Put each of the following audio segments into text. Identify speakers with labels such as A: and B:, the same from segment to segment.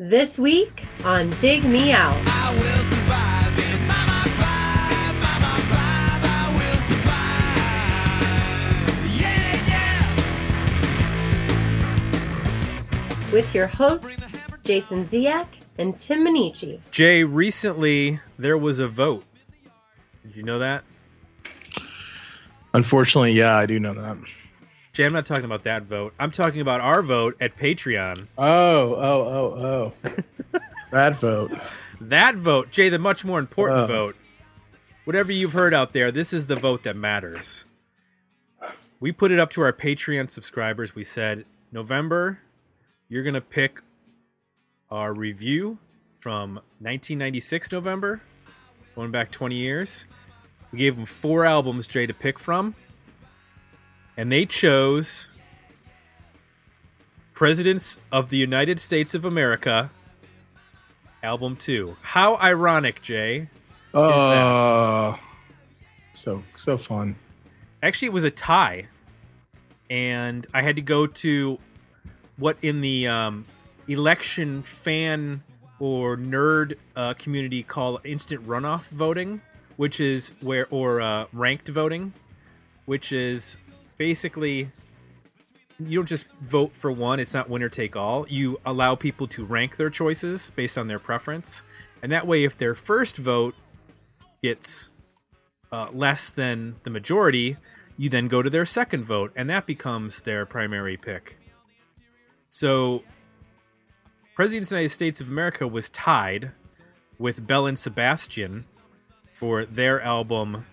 A: This week on Dig Me Out.
B: I will survive in Mama Five, Mama Five, I will survive. Yeah, yeah.
A: with your hosts, Jason Ziak and Tim Minneci.
C: Jay, recently there was a vote. Did you know that?
D: Unfortunately, yeah, I do know that.
C: Jay, I'm not talking about that vote. I'm talking about our vote at Patreon.
D: Oh, oh, oh, oh. that vote.
C: That vote, Jay, the much more important
D: Oh.
C: vote. Whatever you've heard out there, this is the vote that matters. We put it up to our Patreon subscribers. We said, November, you're going to pick our review from 1996 November, going back 20 years. We gave them four albums, Jay, to pick from. And they chose Presidents of the United States of America, album two. How ironic, Jay.
D: Oh, so so fun.
C: Actually, it was a tie, and I had to go to what in the um, election fan or nerd uh, community call instant runoff voting, which is where or uh, ranked voting, which is basically you don't just vote for one. It's not winner take all. You allow people to rank their choices based on their preference, and that way, if their first vote gets uh, less than the majority, you then go to their second vote, and that becomes their primary pick. So, President of the United States of America was tied with Belle and Sebastian for their album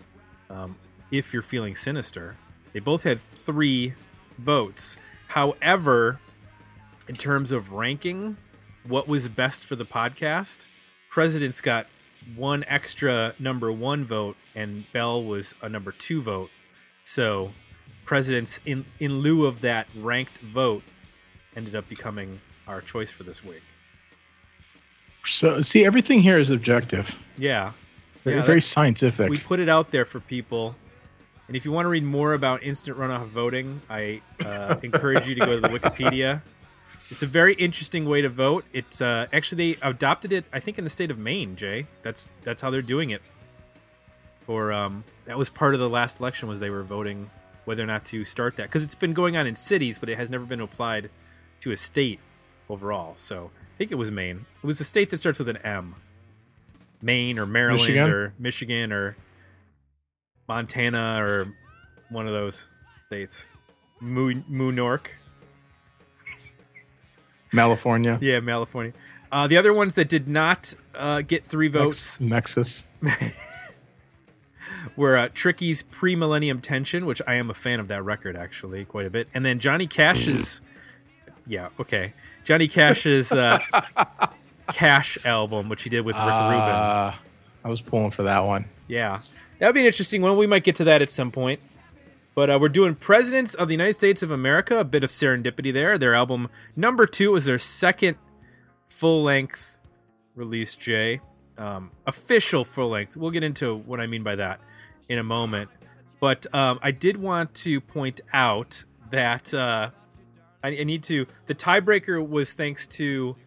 C: um, "If You're Feeling Sinister." They both had three votes. However, in terms of ranking, what was best for the podcast, President's got one extra number one vote, and Belle was a number two vote. So, President's in in lieu of that ranked vote ended up becoming our choice for this week.
D: So see, everything here is objective.
C: Yeah,
D: Very,
C: Yeah,
D: very scientific.
C: we put it out there for people. And if you want to read more about instant runoff voting, I uh, encourage you to go to the Wikipedia. It's a very interesting way to vote. It's uh, actually they adopted it, I think, in the state of Maine. Jay, that's that's how they're doing it. Or um, that was part of the last election was they were voting whether or not to start that because it's been going on in cities, but it has never been applied to a state overall. So I think it was Maine. It was a state that starts with an M. Maine or Maryland
D: Michigan?
C: or Michigan or Montana or one of those states. Moo Moo Nork.
D: California,
C: Yeah, California. Uh, the other ones that did not uh, get three votes
D: Nex- Nexus.
C: were uh, Tricky's Pre-Millennium Tension, which I am a fan of that record actually quite a bit, and then Johnny Cash's. yeah, okay. Johnny Cash's uh, Cash album, which he did with Rick Rubin.
D: Uh, I was pulling for that one.
C: Yeah, that would be an interesting one. We might get to that at some point. But uh, we're doing Presidents of the United States of America. A bit of serendipity there. Their album number two was their second full length release. Jay, um, official full length. We'll get into what I mean by that in a moment. But um, I did want to point out that uh, I, I need to. The tiebreaker was thanks to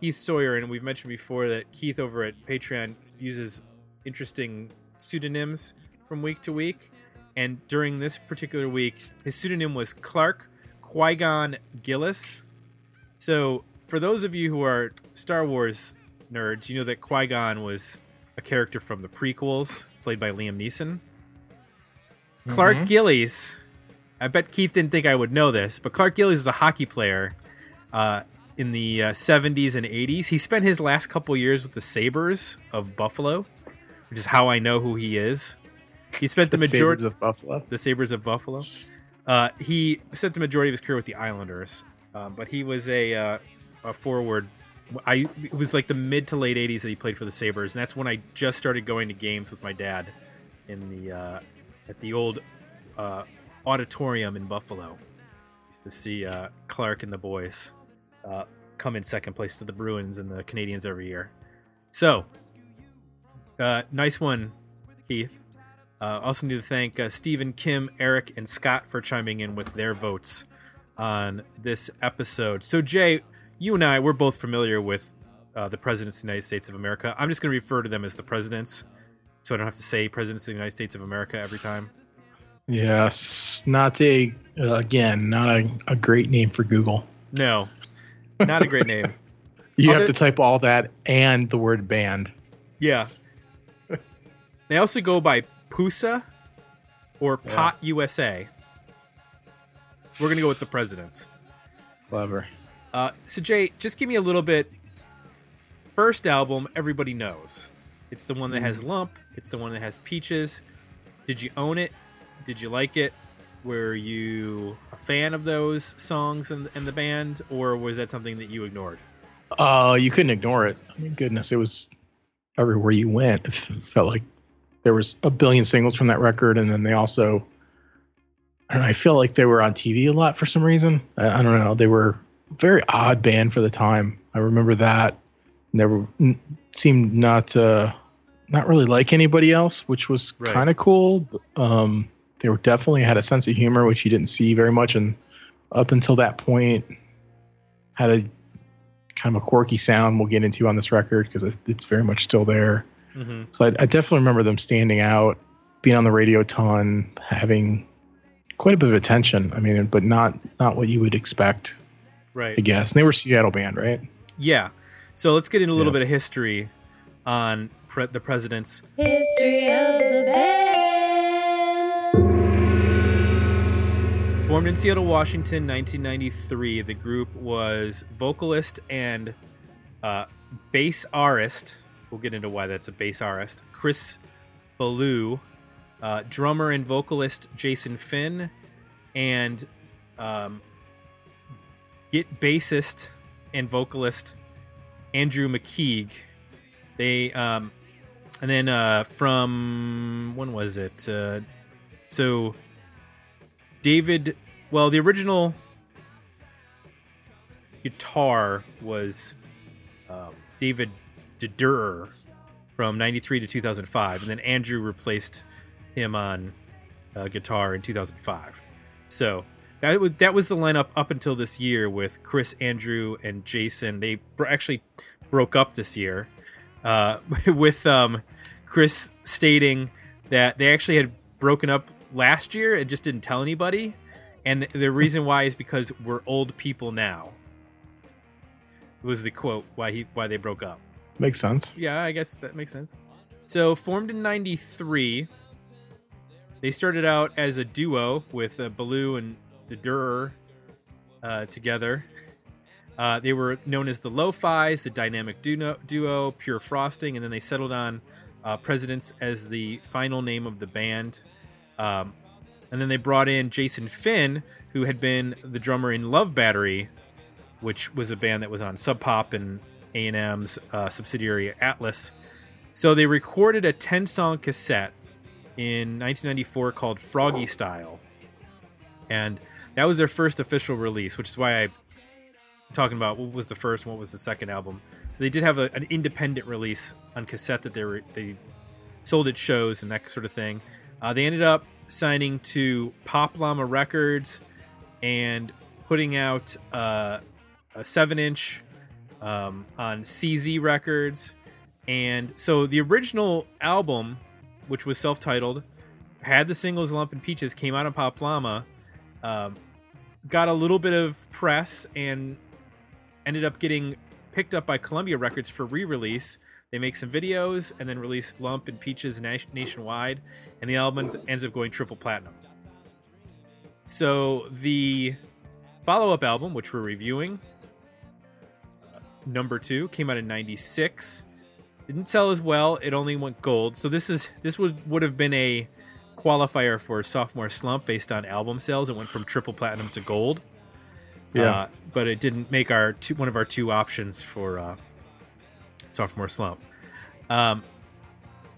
C: Keith Sawyer, and we've mentioned before that Keith over at Patreon uses interesting pseudonyms from week to week. And during this particular week, his pseudonym was Clark Qui Gon Gillis. So, for those of you who are Star Wars nerds, you know that Qui Gon was a character from the prequels, played by Liam Neeson. Clark Gillies, I bet Keith didn't think I would know this, but Clark Gillies was a hockey player uh, in the uh, 70s and 80s. He spent his last couple years with the Sabres of Buffalo, which is how I know who he is. He spent the,
D: The
C: majority
D: Sabres of Buffalo.
C: the Sabres of Buffalo. Uh, he spent the majority of his career with the Islanders, um, but he was a, uh, a forward. I it was like the mid to late '80s that he played for the Sabres, and that's when I just started going to games with my dad in the uh, at the old uh, auditorium in Buffalo. Used to see uh, Clark and the boys uh, come in second place to the Bruins and the Canadiens every year. So, uh, nice one, Keith. Uh, also need to thank uh, Stephen, Kim, Eric, and Scott for chiming in with their votes on this episode. So, Jay, you and I, we're both familiar with uh, the presidents of the United States of America. I'm just going to refer to them as the presidents, so I don't have to say presidents of the United States of America every time.
D: Yes, not a again, not a, a great name for Google.
C: No, not a great name.
D: You
C: Other-
D: have to type all that and the word band.
C: Yeah. They also go by Pusa or Pot USA. We're gonna go with the presidents.
D: Clever.
C: Uh, so Jay, just give me a little bit. First album, everybody knows. It's the one that has Lump. It's the one that has Peaches. Did you own it? Did you like it? Were you a fan of those songs and, and the band, or was that something that you ignored?
D: Oh, you couldn't ignore it. I mean, goodness, it was everywhere you went. It felt like there was a billion singles from that record, and then they also, I don't know, I feel like they were on TV a lot for some reason. I, I don't know. They were a very odd band for the time. I remember that. Never n- seemed not uh, not really like anybody else, which was
C: Right.
D: kind of cool. Um, they were definitely had a sense of humor, which you didn't see very much, and up until that point, had a kind of a quirky sound we'll get into on this record because it's very much still there.
C: Mm-hmm.
D: So I, I definitely remember them standing out, being on the radio a ton, having quite a bit of attention. I mean, but not not what you would expect,
C: Right.
D: I guess. And they were a Seattle band, right?
C: Yeah. So let's get into a little
D: Yeah.
C: bit of history on pre- the presidents.
A: History of the band.
C: Formed in Seattle, Washington, 1993, the group was vocalist and uh, bass artist. We'll get into why that's a bass artist. Chris Ballew, uh, drummer and vocalist Jason Finn, and um, bassist and vocalist Andrew McKeag. They um, and then uh, from when was it? Uh, so David, well, the original guitar was um, David Dederer from 93 to 2005, and then Andrew replaced him on uh, guitar in 2005. So that was that was the lineup up until this year with Chris, Andrew, and Jason. They actually broke up this year uh, with um, Chris stating that they actually had broken up last year and just didn't tell anybody. And the reason why is because we're old people now. Was the quote why he why they broke up?
D: Makes sense.
C: Yeah, I guess that makes sense. So, formed in '93, they started out as a duo with uh, Ballew and Dederer uh, together. Uh, they were known as the Lo-Fi's, the dynamic duo, duo, Pure Frosting, and then they settled on uh, Presidents as the final name of the band. Um, and then they brought in Jason Finn, who had been the drummer in Love Battery, which was a band that was on Sub Pop and A&M's uh, subsidiary Atlas. So they recorded a 10-song cassette in 1994 called Froggy Style. And that was their first official release, which is why I'm talking about what was the first and what was the second album. So they did have a, an independent release on cassette that they were, they sold at shows and that sort of thing. Uh, they ended up signing to Pop Llama Records and putting out uh, a seven inch um, on CZ Records. And so the original album, which was self titled, had the singles Lump and Peaches, came out on Pop Llama, um, got a little bit of press, and ended up getting picked up by Columbia Records for re release. They make some videos and then release Lump and Peaches nation- nationwide, and the album ends- ends up going triple platinum. So the follow up album, which we're reviewing, number two, came out in '96. Didn't sell as well. It only went gold. So this is this would would have been a qualifier for sophomore slump based on album sales. It went from triple platinum to gold.
D: Yeah.
C: Uh, but it didn't make our two, one of our two options for uh, sophomore slump. Um,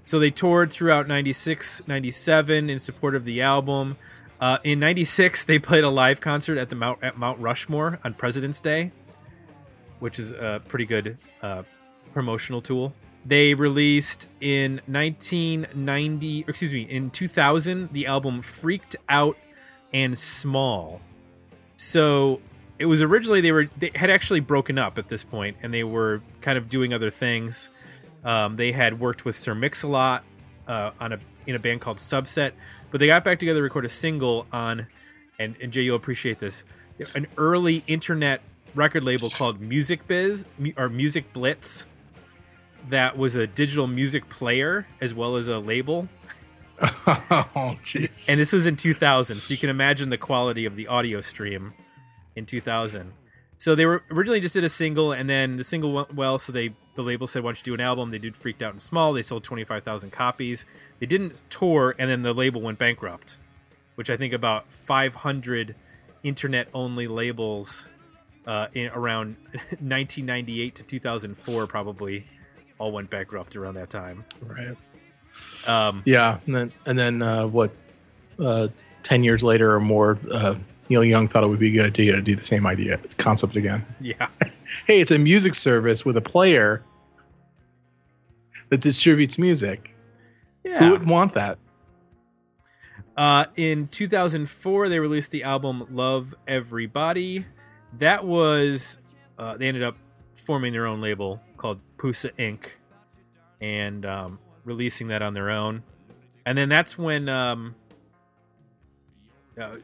C: so they toured throughout 96, 97 in support of the album. Uh, in 96, they played a live concert at the Mount at Mount Rushmore on President's Day, which is a pretty good uh, promotional tool. They released in 1990, or excuse me, in 2000, the album Freaked Out and Small. So it was originally they were they had actually broken up at this point, and they were kind of doing other things. Um, they had worked with Sir Mix-a-Lot uh, on a in a band called Subset, but they got back together to record a single on, and, and Jay, you'll appreciate this, an early internet record label called Music Biz or Music Blitz, that was a digital music player as well as a label.
D: oh, jeez.
C: And this was in 2000, so you can imagine the quality of the audio stream in 2000. So they were originally just did a single, and then the single went well. So they the label said, "Why don't you do an album?" They did "Freaked Out and Small." They sold 25,000 copies. They didn't tour, and then the label went bankrupt, which I think about 500 internet only labels uh, in around 1998 to 2004 probably all went bankrupt around that time.
D: right.
C: Um,
D: Yeah, and then and then uh, what? Uh, Ten years later or more, uh, Neil Young thought it would be a good idea to do the same idea, concept again.
C: yeah.
D: Hey, it's a music service with a player that distributes music.
C: Yeah.
D: Who wouldn't want that?
C: Uh, in 2004, they released the album "Love Everybody." That was uh, they ended up forming their own label called Pusa Inc. and um, releasing that on their own. And then that's when, um, uh,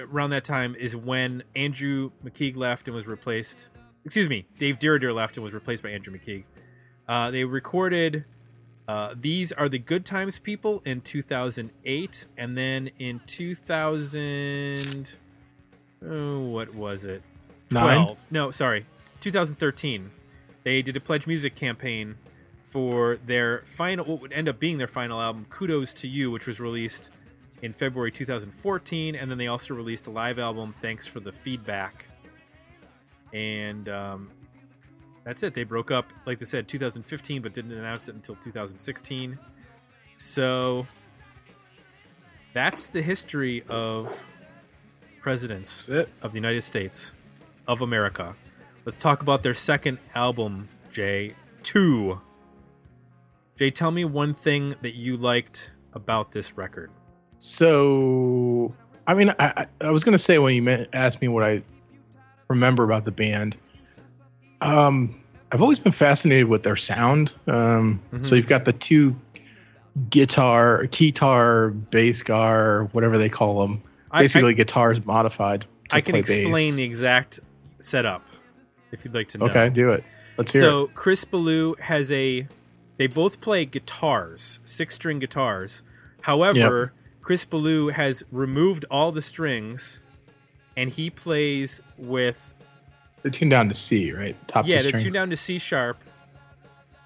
C: around that time, is when Andrew McKeag left and was replaced. Excuse me, Dave Dederer left and was replaced by Andrew McKeag. Uh, they recorded uh, these are the Good Times People in 2008, and then in 2000, oh, what was it?
D: Nine?
C: No, sorry, 2013. They did a pledge music campaign for their final, what would end up being their final album, "Kudos to You," which was released in February 2014, and then they also released a live album, "Thanks for the Feedback." And um, that's it. They broke up, like they said, 2015, but didn't announce it until 2016. So that's the history of presidents of the United States of America. Let's talk about their second album, Jay. Two. Jay, tell me one thing that you liked about this record.
D: So, I mean, I, I I was gonna say when you met, asked me what I remember about the band, um, I've always been fascinated with their sound. Um,
C: Mhm.
D: So you've got the two guitar, keytar, bass guitar, whatever they call them.
C: I-
D: Basically, guitars modified. To
C: I, I can
D: play bass.
C: explain the exact setup if you'd like to know.
D: Okay, do it. Let's hear
C: so
D: it.
C: Chris Ballew has a. They both play guitars, six string guitars. However, Chris Ballew has removed all the strings, and he plays with
D: They're tuned down to C, right? Top
C: yeah, they're
D: strings.
C: tuned down to C sharp.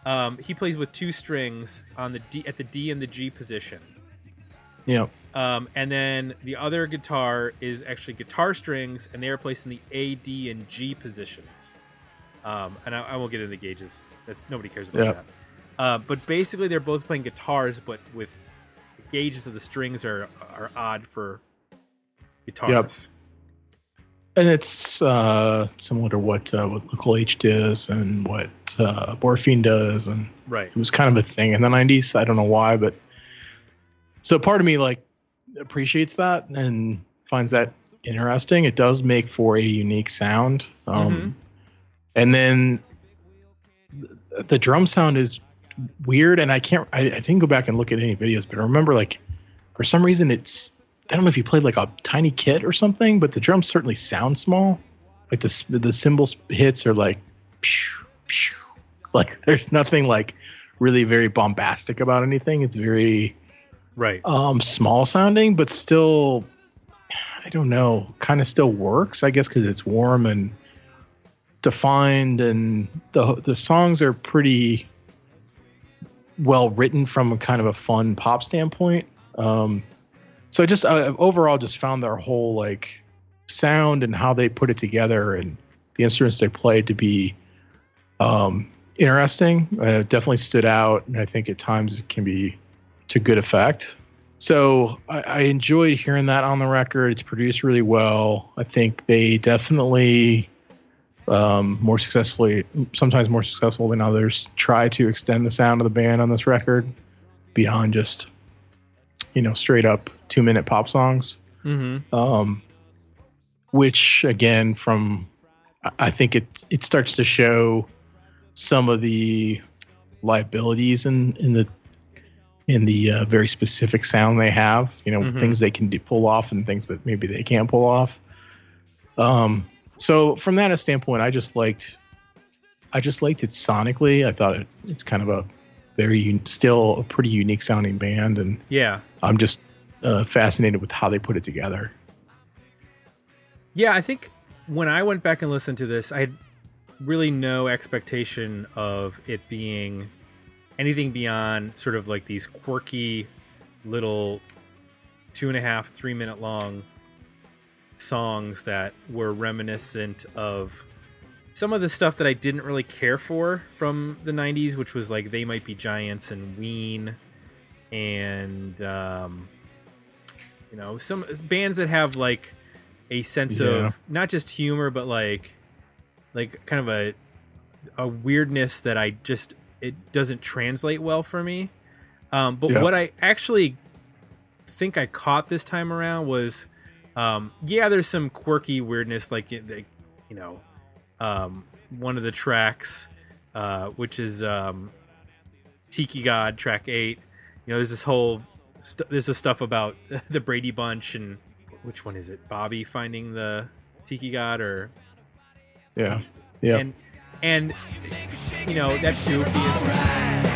C: Um, he plays with two strings on the D at the D and the G position.
D: Yeah.
C: Um, and then the other guitar is actually guitar strings, and they are placed in the A, D, and G positions. Um, and I, I won't get into the gauges. That's nobody cares about
D: Yeah.
C: that. Uh, but basically, they're both playing guitars, but with the gauges of the strings are are odd for guitars. Yep.
D: and it's uh, similar to what uh, what Local H does and what uh, Morphine does, and
C: Right.
D: it was kind of a thing in the '90s. I don't know why, but so part of me like appreciates that and finds that interesting. It does make for a unique sound, um,
C: Mhm.
D: and then th- the drum sound is weird. And I can't. I, I didn't go back and look at any videos, but I remember like for some reason it's I don't know if you played like a tiny kit or something, but the drums certainly sound small. Like the the cymbal hits are like, phew, phew. like there's nothing like really very bombastic about anything. It's very
C: Right.
D: um small sounding, but still, I don't know, kind of still works. I guess because it's warm and defined, and the the songs are pretty well written from a kind of a fun pop standpoint. Um, so I just I overall just found their whole like sound and how they put it together and the instruments they played to be um, interesting. Uh, definitely stood out, and I think at times it can be to good effect. So I, I enjoyed hearing that on the record. It's produced really well. I think they definitely um, more successfully, sometimes more successful than others, try to extend the sound of the band on this record beyond just you know straight up two minute pop songs
C: Mm-hmm.
D: um, which again from I- think it it starts to show some of the liabilities in in the in the uh, very specific sound they have. You know,
C: Mhm.
D: things they can do, pull off and things that maybe they can't pull off. Um, so from that standpoint, I just liked, I just liked it sonically. I thought it, it's kind of a very un- still a pretty unique sounding band, and
C: Yeah.
D: I'm just uh, fascinated with how they put it together.
C: Yeah, I think when I went back and listened to this, I had really no expectation of it being anything beyond sort of like these quirky little two and a half, three minute long songs that were reminiscent of some of the stuff that I didn't really care for from the 90s, which was like They Might Be Giants and Ween and, um, you know, some bands that have like a sense
D: Yeah.
C: of not just humor, but like, like kind of a, a weirdness that I just, it doesn't translate well for me. Um, but
D: Yeah.
C: what I actually think I caught this time around was, um, yeah, there's some quirky weirdness, like, you know, um, one of the tracks, uh, which is um, Tiki God track eight. You know, there's this whole st- there's this stuff about the Brady Bunch and which one is it? Bobby finding the Tiki God or
D: Yeah, yeah,
C: and and you know that's goofy.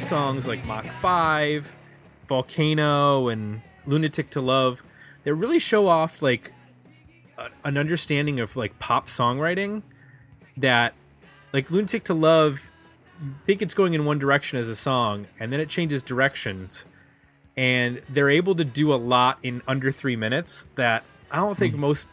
C: Other songs like Mach 5, Volcano, and Lunatic to Love that really show off like a, an understanding of like pop songwriting that like Lunatic to Love you think it's going in one direction as a song and then it changes directions and they're able to do a lot in under 3 minutes that I don't think hmm. most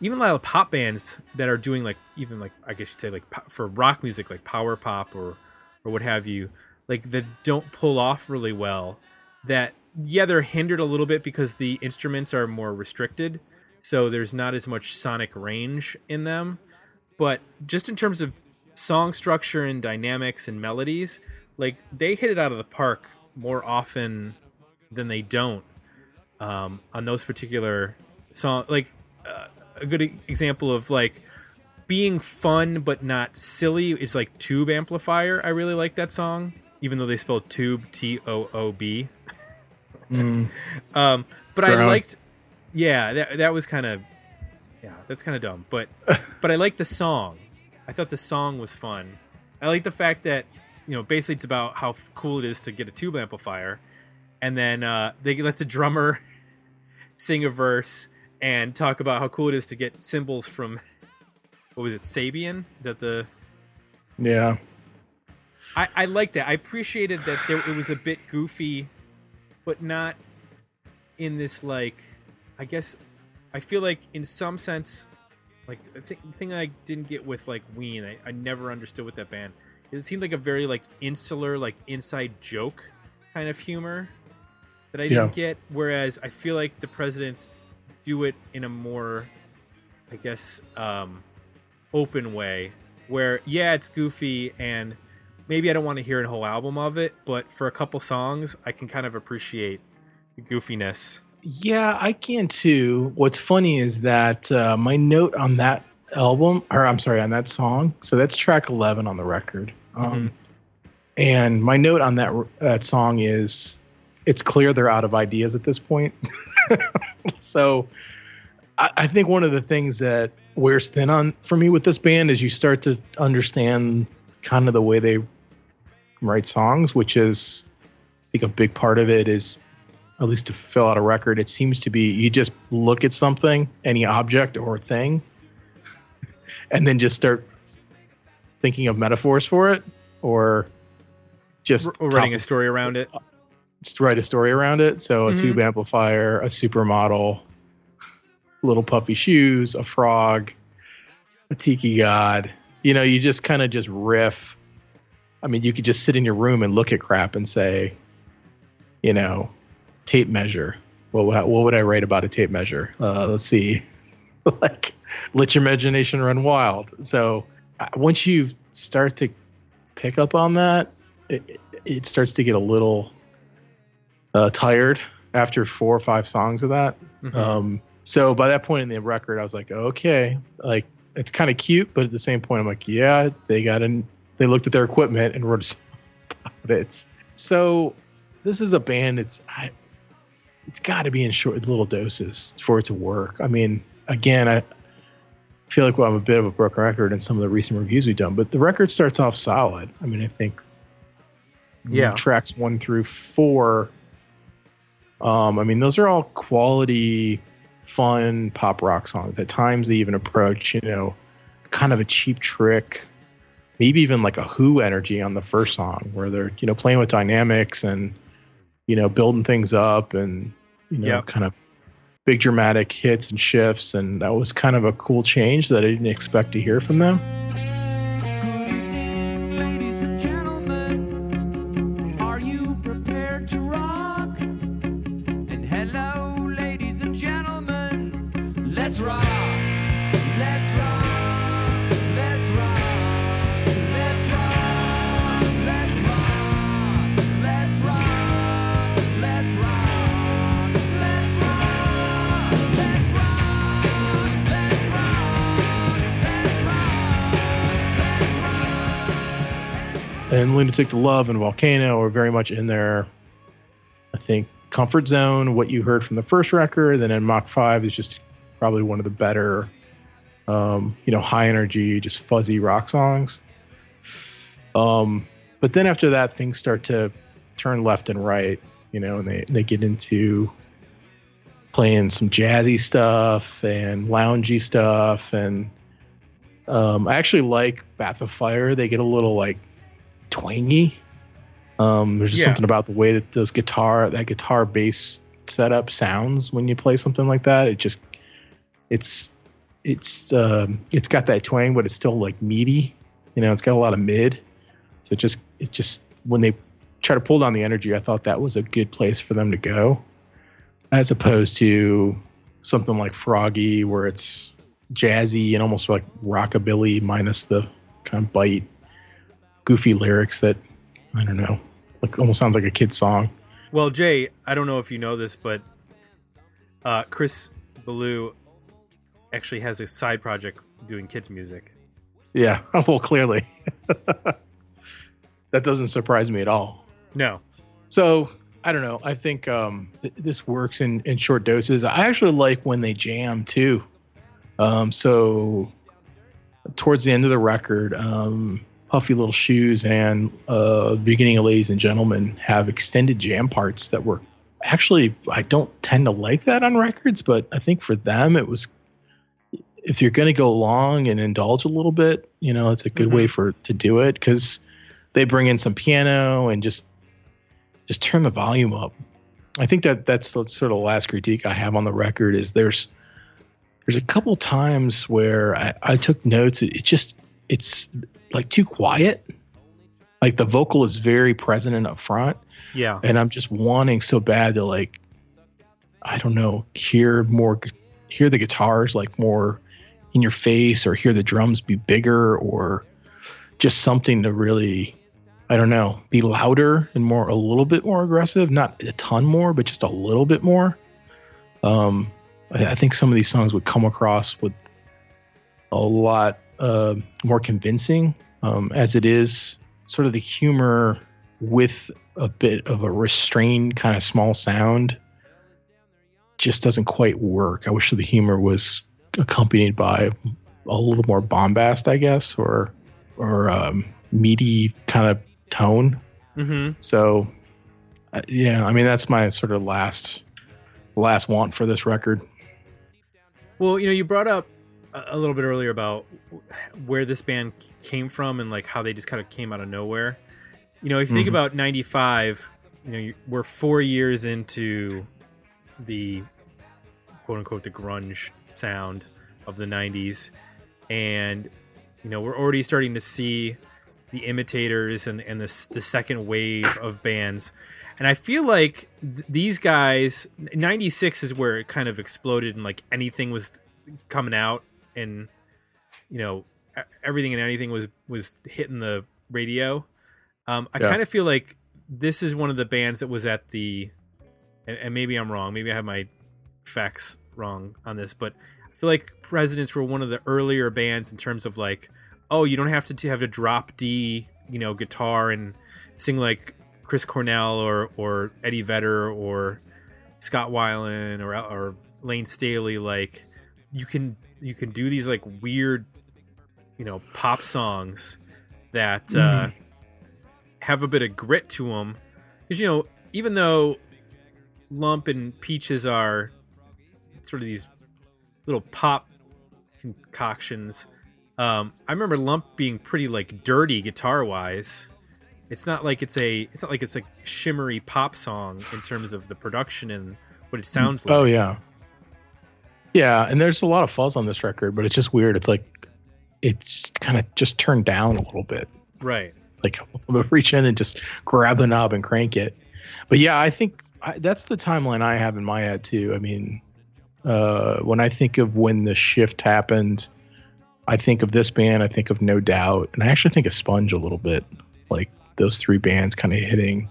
C: even a lot of pop bands that are doing like even like I guess you'd say like for rock music like power pop or or what have you like that don't pull off really well that yeah they're hindered a little bit because the instruments are more restricted so there's not as much sonic range in them. But just in terms of song structure and dynamics and melodies like they hit it out of the park more often than they don't um, on those particular song like uh, a good example of like being fun but not silly is like tube amplifier. I really like that song even though they spell tube t-o-o-b
D: Mm,
C: um but i liked yeah that, that was kind of yeah that's kind of dumb. But but i liked the song. I thought the song was fun. I like the fact that you know basically it's about how cool it is to get a tube amplifier and then uh they let the drummer sing a verse and talk about how cool it is to get cymbals from what was it sabian? Is that the
D: yeah,
C: I, I like that. I appreciated that there it was a bit goofy, but not in this like. I guess I feel like in some sense, like the thing, the thing I didn't get with like Ween, I, I never understood with that band. It seemed like a very like insular, like inside joke kind of humor that I didn't
D: Yeah.
C: get. Whereas I feel like the presidents do it in a more, I guess, um, open way where yeah it's goofy and maybe i don't want to hear a whole album of it but for a couple songs i can kind of appreciate the goofiness
D: yeah. I can too. What's funny is that uh, my note on that album, or I'm sorry, on that song. So that's track 11 on the record. Um, And my note on that that song is, it's clear they're out of ideas at this point. so, I, I think one of the things that wears thin on for me with this band is you start to understand kind of the way they write songs, which is, I think, a big part of it is at least to fill out a record, it seems to be you just look at something, any object or thing, and then just start thinking of metaphors for it, or just
C: Or writing a story around it.
D: just write a story around it. So a
C: Mhm.
D: tube amplifier, a supermodel, little puffy shoes, a frog, a tiki god. You know, you just kind of just riff. I mean, you could just sit in your room and look at crap and say, you know, tape measure. What would I, what would I write about a tape measure? Uh, let's see, like let your imagination run wild. So uh, once you start to pick up on that, it, it- starts to get a little uh, tired after four or five songs of that.
C: Mhm.
D: Um, so by that point in the record, I was like, okay, like it's kind of cute, but at the same point, I'm like, yeah, they got in. They looked at their equipment and wrote about it. So this is a band. It's I, it's got to be in short little doses for it to work. I mean, again, I feel like well, I'm a bit of a broken record in some of the recent reviews we've done, but the record starts off solid. I mean, I think
C: Yeah.
D: tracks one through four. Um, I mean, those are all quality, fun pop rock songs. At times, they even approach, you know, kind of a cheap trick, maybe even like a Who energy on the first song, where they're, you know, playing with dynamics and, you know, building things up and, you know,
C: Yep.
D: kind of big dramatic hits and shifts. And that was kind of a cool change that I didn't expect to hear from them.
B: And
D: Lunatic to Love and Volcano are very much in their, I think, comfort zone. What you heard from the first record, and then Mach 5 is just probably one of the better, um, you know, high energy, just fuzzy rock songs. Um, but then after that, things start to turn left and right, you know, and they, they get into playing some jazzy stuff and loungy stuff. And um, I actually like Bath of Fire. They get a little like twangy. Um, there's just
C: Yeah.
D: something about the way that those guitar, that guitar bass setup sounds when you play something like that. It just, it's, it's, um, it's got that twang, but it's still like meaty. You know, it's got a lot of mid. So it just, it just when they try to pull down the energy, I thought that was a good place for them to go, as opposed to something like Froggy, where it's jazzy and almost like rockabilly minus the kind of bite goofy lyrics that I don't know, like almost sounds like a kid's song.
C: Well, Jay, I don't know if you know this, but uh, Chris Ballew actually has a side project doing kids music.
D: Yeah, well, clearly, that doesn't surprise me at all.
C: No,
D: So I don't know. I think um, th- this works in in short doses. I actually like when they jam too. Um, so towards the end of the record, um, Puffy Little Shoes and uh, beginning of Ladies and Gentlemen have extended jam parts that were actually I don't tend to like that on records, but I think for them it was. If you're going to go long and indulge a little bit, you know, it's a good
C: Mhm.
D: way for to do it because they bring in some piano and just just turn the volume up. I think that that's the sort of the last critique I have on the record is there's there's a couple times where I, I took notes. It, it just it's like too quiet. Like the vocal is very present and up front,
C: yeah,
D: and I'm just wanting so bad to like I don't know hear more hear the guitars like more in your face or hear the drums be bigger or just something to really I don't know, be louder and more a little bit more aggressive, not a ton more, but just a little bit more. Um, I, I think some of these songs would come across with a lot uh, more convincing, um, as it is sort of the humor with a bit of a restrained kind of small sound just doesn't quite work. I wish the humor was accompanied by a little more bombast, I guess, or or um, meaty kind of tone.
C: hmm
D: So, uh, yeah, I mean that's my sort of last last want for this record.
C: Well, you know, you brought up a little bit earlier about where this band came from and like how they just kind of came out of nowhere. You know, if you think
D: Mhm.
C: about '95, you know, we're four years into the quote unquote the grunge sound of the '90s, and you know we're already starting to see the imitators and and this the second wave of bands and i feel like th- these guys 96 is where it kind of exploded and like anything was coming out and you know everything and anything was was hitting the radio um i
D: Yeah.
C: kind of feel like this is one of the bands that was at the and, and maybe i'm wrong maybe i have my facts wrong on this but i feel like presidents were one of the earlier bands in terms of like oh you don't have to t- have to drop d you know guitar and sing like chris cornell or or eddie vedder or scott weiland or or layne staley like you can you can do these like weird you know pop songs that uh have a bit of grit to them because you know even though lump and peaches are sort of these little pop concoctions um i remember lump being pretty like dirty guitar wise it's not like it's a it's not like it's a shimmery pop song in terms of the production and what it sounds like.
D: Oh yeah, yeah. And there's a lot of fuzz on this record, but it's just weird. It's like it's kind of just turned down a little bit.
C: right
D: Like i'm a reach in and just grab the knob and crank it. But yeah, I think I, that's the timeline I have in my head too. I mean, uh, when I think of when the shift happened, I think of this band. I think of No Doubt, and I actually think of Sponge a little bit. Like those three bands kind of hitting,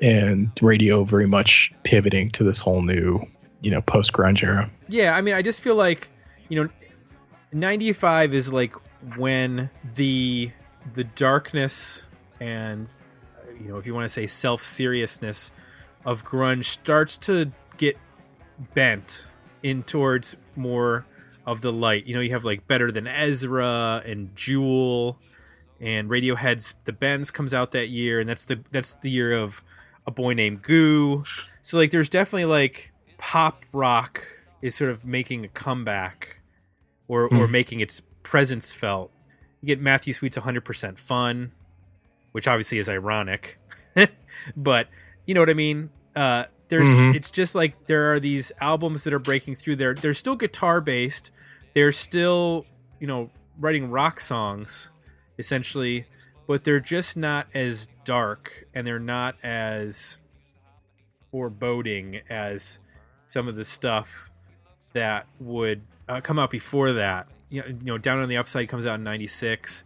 D: and radio very much pivoting to this whole new, you know, post grunge era.
C: Yeah, I mean, I just feel like you know, ninety five is like when the the darkness and you know, if you want to say self seriousness of grunge starts to get bent in towards more of the light. You know, you have like Better Than Ezra and Jewel and Radiohead's The Bends comes out that year, and that's the that's the year of a boy named Goo. So like, there's definitely like pop rock is sort of making a comeback, or or
D: Hmm.
C: making its presence felt. You get Matthew Sweet's 100% fun, which obviously is ironic, but you know what I mean. Uh, there's
D: Mhm.
C: it's just like there are these albums that are breaking through. They're they're still guitar based. They're still you know writing rock songs essentially, but they're just not as dark and they're not as foreboding as some of the stuff that would uh, come out before that. You know, you know, Down on the Upside comes out in '96.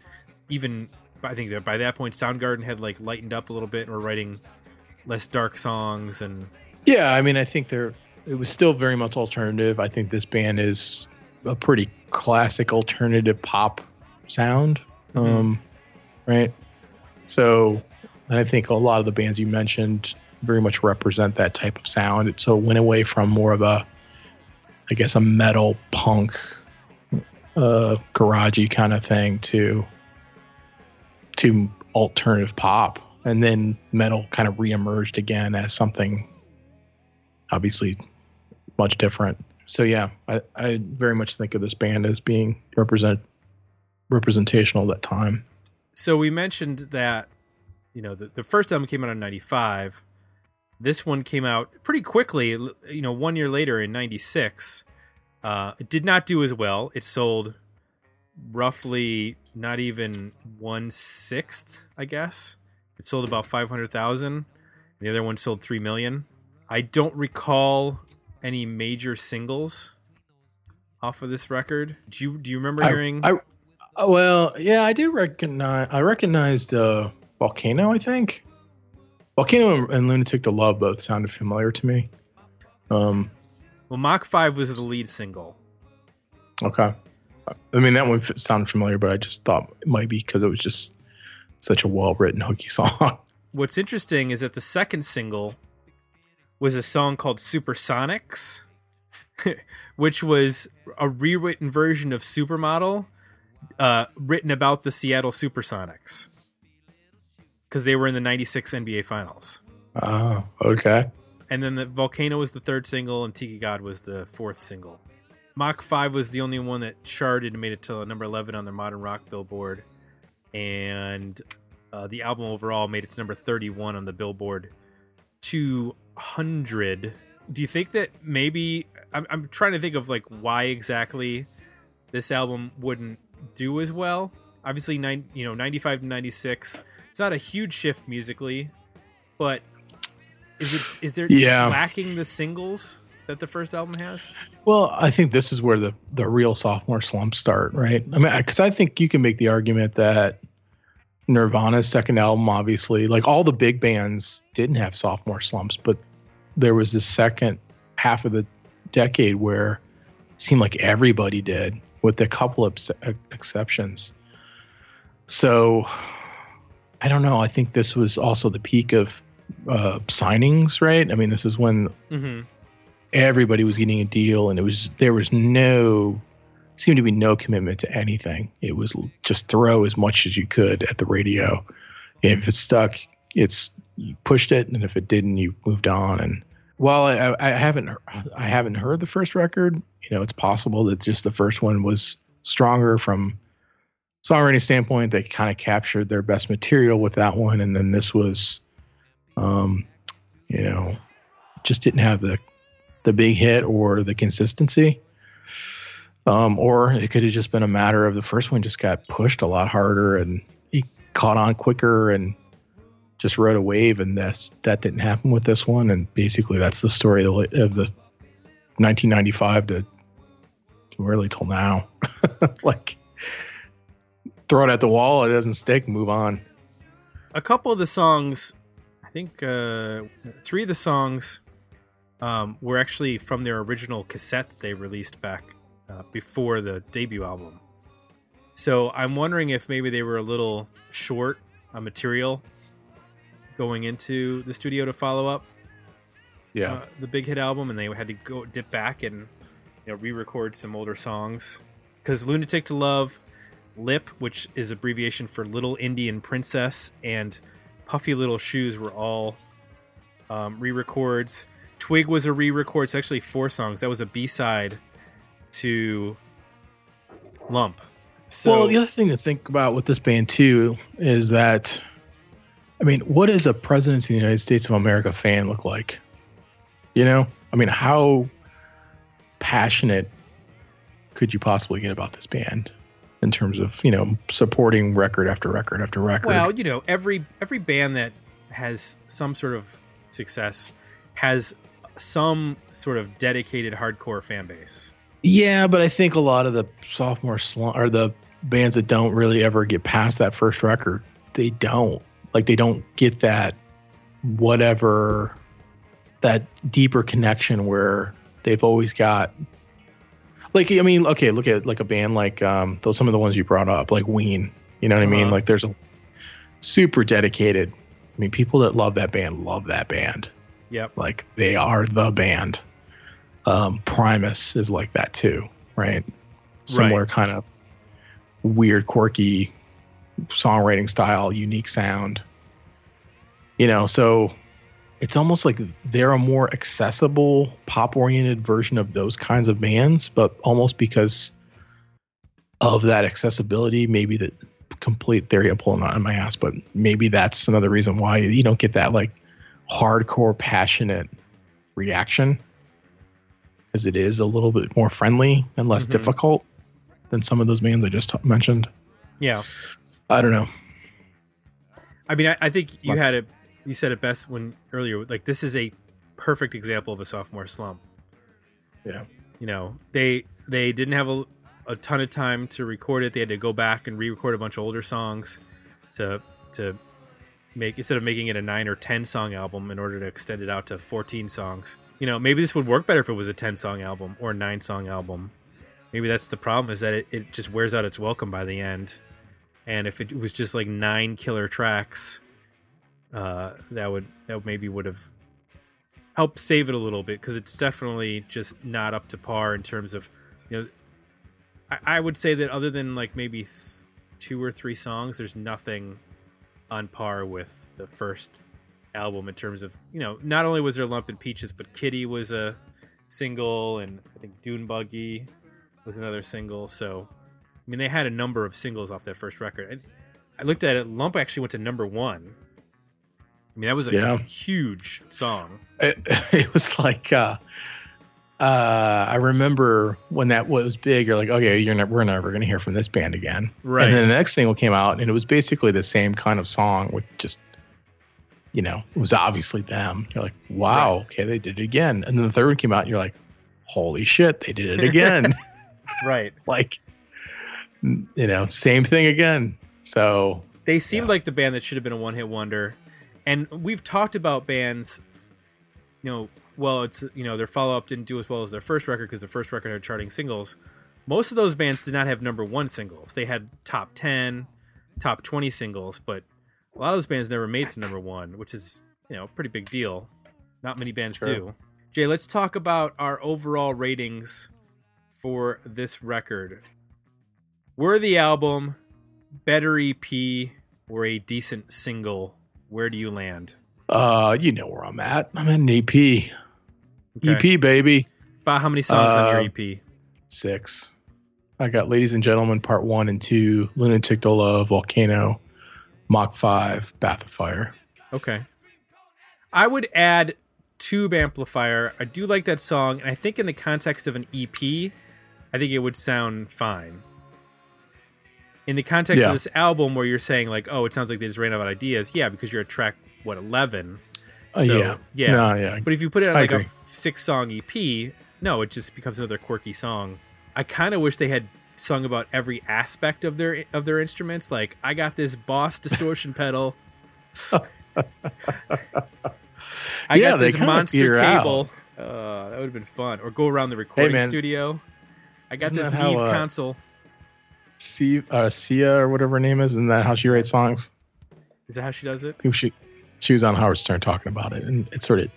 C: Even I think that by that point, Soundgarden had like lightened up a little bit and were writing less dark songs and
D: Yeah, I mean, I think they're it was still very much alternative. I think this band is a pretty classic alternative pop sound, um, right? So, and I think a lot of the bands you mentioned very much represent that type of sound. So it went away from more of a, I guess, a metal punk, uh, garagey kind of thing to to alternative pop, and then metal kind of reemerged again as something obviously much different. So yeah, I, I very much think of this band as being represent representational of that time.
C: so we mentioned that you know the, the first album came out in 95 this one came out pretty quickly you know one year later in 96 uh, it did not do as well. It sold roughly not even one sixth i guess. It sold about 500000 the other one sold 3 million. I don't recall any major singles off of this record. Do you do you remember
D: I-
C: hearing
D: I, oh, well, yeah, I do recognize. I recognized uh, Volcano. I think Volcano and, Lunatic to Love both sounded familiar to me. Um,
C: well mach 5 was the lead single
D: okay, I mean that one sounded familiar, but I just thought it might be because it was just such a well written hooky song.
C: what's interesting is that the second single was a song called Supersonics, which was a rewritten version of Supermodel, uh, written about the Seattle Supersonics because they were in the '96 NBA Finals.
D: oh, okay.
C: And then the Volcano was the third single, and Tiki God was the fourth single. Mach 5 was the only one that charted and made it to number 11 on the modern rock billboard. And uh, the album overall made it to number 31 on the Billboard 200. Do you think that maybe I'm, I'm trying to think of like why exactly this album wouldn't do as well? Obviously, nine, you know, 95 to 96. It's not a huge shift musically, but is it is there
D: Yeah.
C: lacking the singles that the first album has?
D: Well, I think this is where the the real sophomore slumps start, right? I mean, because I think you can make the argument that Nirvana's second album, obviously, like all the big bands didn't have sophomore slumps, but there was this second half of the decade where it seemed like everybody did, with a couple of ex- exceptions. So, I don't know. I think this was also the peak of uh, signings, right? I mean, this is when
C: Mm-hmm.
D: everybody was getting a deal and it was there was no seemed to be no commitment to anything it was just throw as much as you could at the radio if it stuck it's you pushed it and if it didn't you moved on and while I, I haven't i haven't heard the first record you know it's possible that just the first one was stronger from songwriting standpoint they kind of captured their best material with that one and then this was um you know just didn't have the the big hit or the consistency. Um, or it could have just been a matter of the first one just got pushed a lot harder and he caught on quicker and just rode a wave. And that's, that didn't happen with this one. And basically, that's the story of the, 1995 to really till now. like, throw it at the wall, it doesn't stick, move on.
C: a couple of the songs i think uh three of the songs um were actually from their original cassette they released back uh, before the debut album so i'm wondering if maybe they were a little short on material going into the studio to follow up
D: Yeah.
C: uh, the big hit album and they had to go dip back and you know re-record some older songs because lunatic to love lip which is abbreviation for little indian princess and puffy little shoes were all um, re-records. Twig was a re-record it's actually four songs. That was a b-side to lump. So
D: well, the other thing to think about with this band too is that, I mean, what does a president of the United States of America fan look like? You know, I mean, how passionate could you possibly get about this band in terms of you know supporting record after record after record?
C: Well, you know, every every band that has some sort of success has some sort of dedicated hardcore fan base.
D: Yeah, but I think a lot of the sophomore slump or the bands that don't really ever get past that first record, they don't like they don't get that whatever that deeper connection where they've always got like I mean, okay, look at like a band like um those some of the ones you brought up, like Ween. You know what I mean?
C: Uh-huh.
D: Like there's a super dedicated. I mean, people that love that band love that band
C: Yep.
D: like they are the band. Um, Primus is like that too, right? Similar kind of weird, quirky songwriting style, unique sound. You know, so it's almost like they're a more accessible, pop oriented version of those kinds of bands, but almost because of that accessibility, maybe the complete theory of pulling out on my ass, but maybe that's another reason why you don't get that like hardcore passionate reaction because it is a little bit more friendly and less
C: Mhm.
D: difficult than some of those bands I just t- mentioned.
C: Yeah.
D: I don't know.
C: I mean, I, I think you had it. You said it best when earlier. Like this is a perfect example of a sophomore slump.
D: Yeah.
C: You know, they they didn't have a, a ton of time to record it. They had to go back and re-record a bunch of older songs to to make instead of making it a nine or ten song album in order to extend it out to fourteen songs. You know, maybe this would work better if it was a ten song album or a nine song album. Maybe that's the problem is that it, it just wears out its welcome by the end. And if it was just like nine killer tracks, uh, that would that maybe would have helped save it a little bit because it's definitely just not up to par in terms of you know. I, I would say that other than like maybe th- two or three songs, there's nothing on par with the first album in terms of you know not only was there Lump and Peaches, but Kitty was a single, and I think Dune Buggy was another single. So, I mean, they had a number of singles off that first record. And I looked at it. Lump actually went to number one. I mean, that was a
D: Yeah.
C: huge song.
D: it, it was like uh uh I remember when that was big you're like okay you're not we're never going to hear from this band again
C: Right.
D: and then the next single came out and it was basically the same kind of song with just you know it was obviously them you're like wow okay they did it again and then the third one came out and you're like holy shit they did it again
C: Right.
D: like you know same thing again so
C: They seemed
D: Yeah.
C: like the band that should have been a one hit wonder. And we've talked about bands, you know, well, it's, you know, their follow up didn't do as well as their first record because the first record had charting singles. Most of those bands did not have number one singles. They had top 10, top 20 singles, but a lot of those bands never made to number one, which is, you know, a pretty big deal. Not many bands
D: Sure.
C: do. Jay, let's talk about our overall ratings for this record. Were the album better EP or a decent single? Where do you land?
D: uh you know where i'm at i'm at an ep
C: Okay.
D: ep baby
C: About how many songs on
D: Uh,
C: your E EP?
D: six. I got Ladies and Gentlemen Part One and Two, Lunatic to Love, Volcano, Mach Five, Bath of Fire.
C: Okay. I would add Toob Amplifier. I do like that song, and I think in the context of an EP, I think it would sound fine. In the context
D: Yeah.
C: of this album, where you're saying like, "Oh, it sounds like they just ran out of ideas," yeah, because you're at track what eleven.
D: Uh, yeah,
C: yeah.
D: no, yeah.
C: But if you put it on
D: I
C: like a six song EP, no, it just becomes another quirky song. I kind of wish they had sung about every aspect of their of their instruments. Like, I got this Boss distortion pedal. I
D: Yeah,
C: got this monster cable. Uh, that would have been fun. Or go around the recording
D: man.
C: studio. I got
D: Isn't
C: this
D: how,
C: Neve
D: uh,
C: console.
D: C, uh, Sia or whatever her name is, isn't that how she writes songs?
C: Is that how she does it?
D: She she was on Howard Stern talking about it, and it sort of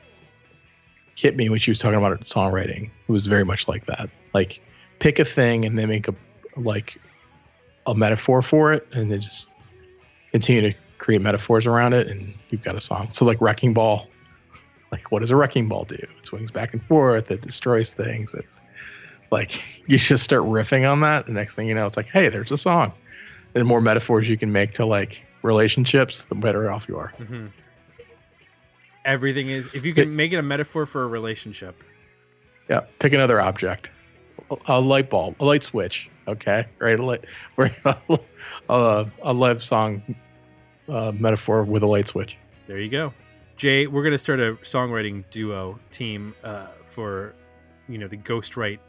D: hit me when she was talking about it songwriting. It was very much like that. Like pick a thing and then make a like a metaphor for it, and then just continue to create metaphors around it, and you've got a song. So like wrecking ball, like what does a wrecking ball do? It swings back and forth. It destroys things. It like you just start riffing on that. The next thing you know, it's like, hey, there's a song. And the more metaphors you can make to like relationships, the better off you are.
C: hmm Everything is. If you can make it a metaphor for a relationship,
D: Yeah, pick another object. A, light bulb, a light switch. Okay, right. A light, a, a live song uh, metaphor with a light switch.
C: There you go. Jay, we're going to start a songwriting duo team uh, for, you know, the ghostwrite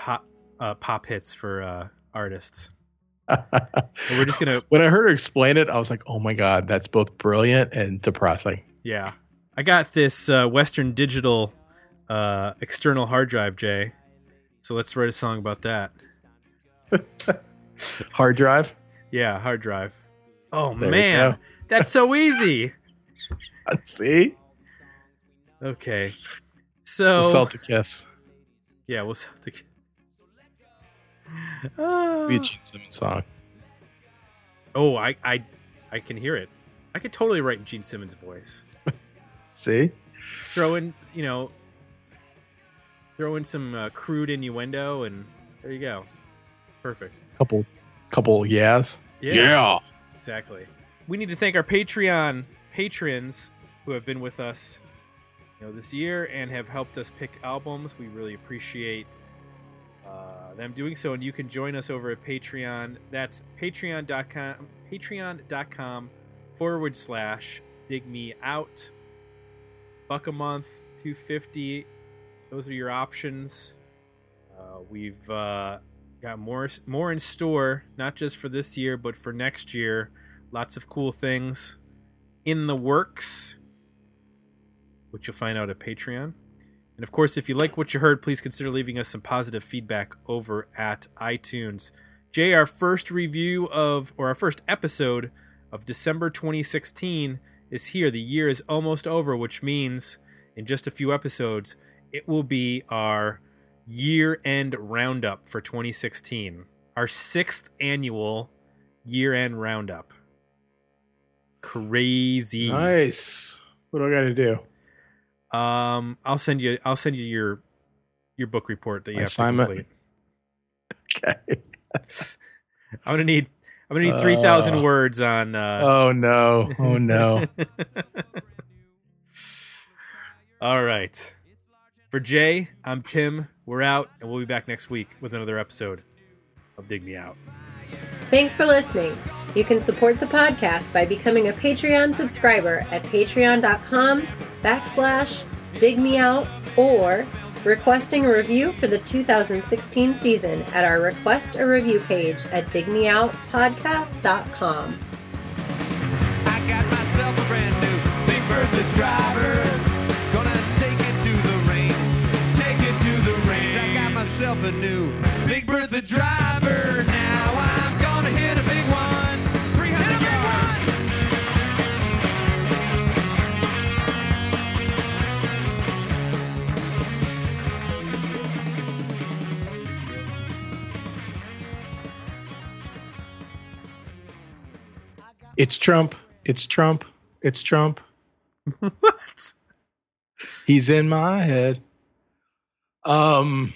C: hot uh, pop hits for uh, artists. We're just to,
D: when I heard her explain it, I was like, "Oh my god, that's both brilliant and depressing."
C: yeah. I got this uh, Western Digital uh, external hard drive, Jay. So let's write a song about that.
D: Hard drive.
C: Yeah, hard drive. Oh,
D: There
C: man. That's so easy.
D: See,
C: Okay. So,
D: to kiss.
C: yeah, we'll. Ah.
D: Be a Gene Simmons song.
C: Oh, I, I, I can hear it. I could totally write Gene Simmons' voice.
D: See,
C: Throw in, you know, throw in some uh, crude innuendo, and there you go. Perfect.
D: couple, couple yes.
C: Yeah, exactly. We need to thank our Patreon patrons who have been with us, you know, this year and have helped us pick albums. We really appreciate uh, them doing so, and you can join us over at Patreon. That's patreon.com, patreon.com forward slash dig me out. Buck a month, two fifty. Those are your options. Uh, we've uh, got more more in store, not just for this year, but for next year. Lots of cool things in the works, which you'll find out at Patreon. And of course, if you like what you heard, please consider leaving us some positive feedback over at iTunes. Jay, our first review of, or our first episode of December 2016 is here. The year is almost over, which means in just a few episodes, it will be our year end roundup for 2016. Our sixth annual year end roundup. Crazy.
D: Nice. What do I got to do?
C: Um, I'll send you. I'll send you your your book report that you have
D: Assignment.
C: to complete.
D: okay.
C: I'm gonna need I'm gonna need three thousand
D: Uh,
C: words on. Uh,
D: Oh no. Oh no.
C: All right. For Jay, I'm Tim. We're out, and we'll be back next week with another episode of Dig Me Out.
A: Thanks for listening. You can support the podcast by becoming a Patreon subscriber at patreon.com backslash dig or requesting a review for the 2016 season at our request a review page at digmeoutpodcast.com.
B: I got myself a brand new Big Bertha driver. Gonna take it to the range. Take it to the range. I got myself a new Big Bertha driver.
D: It's Trump. It's Trump. It's Trump.
C: what?
D: He's in my head. Um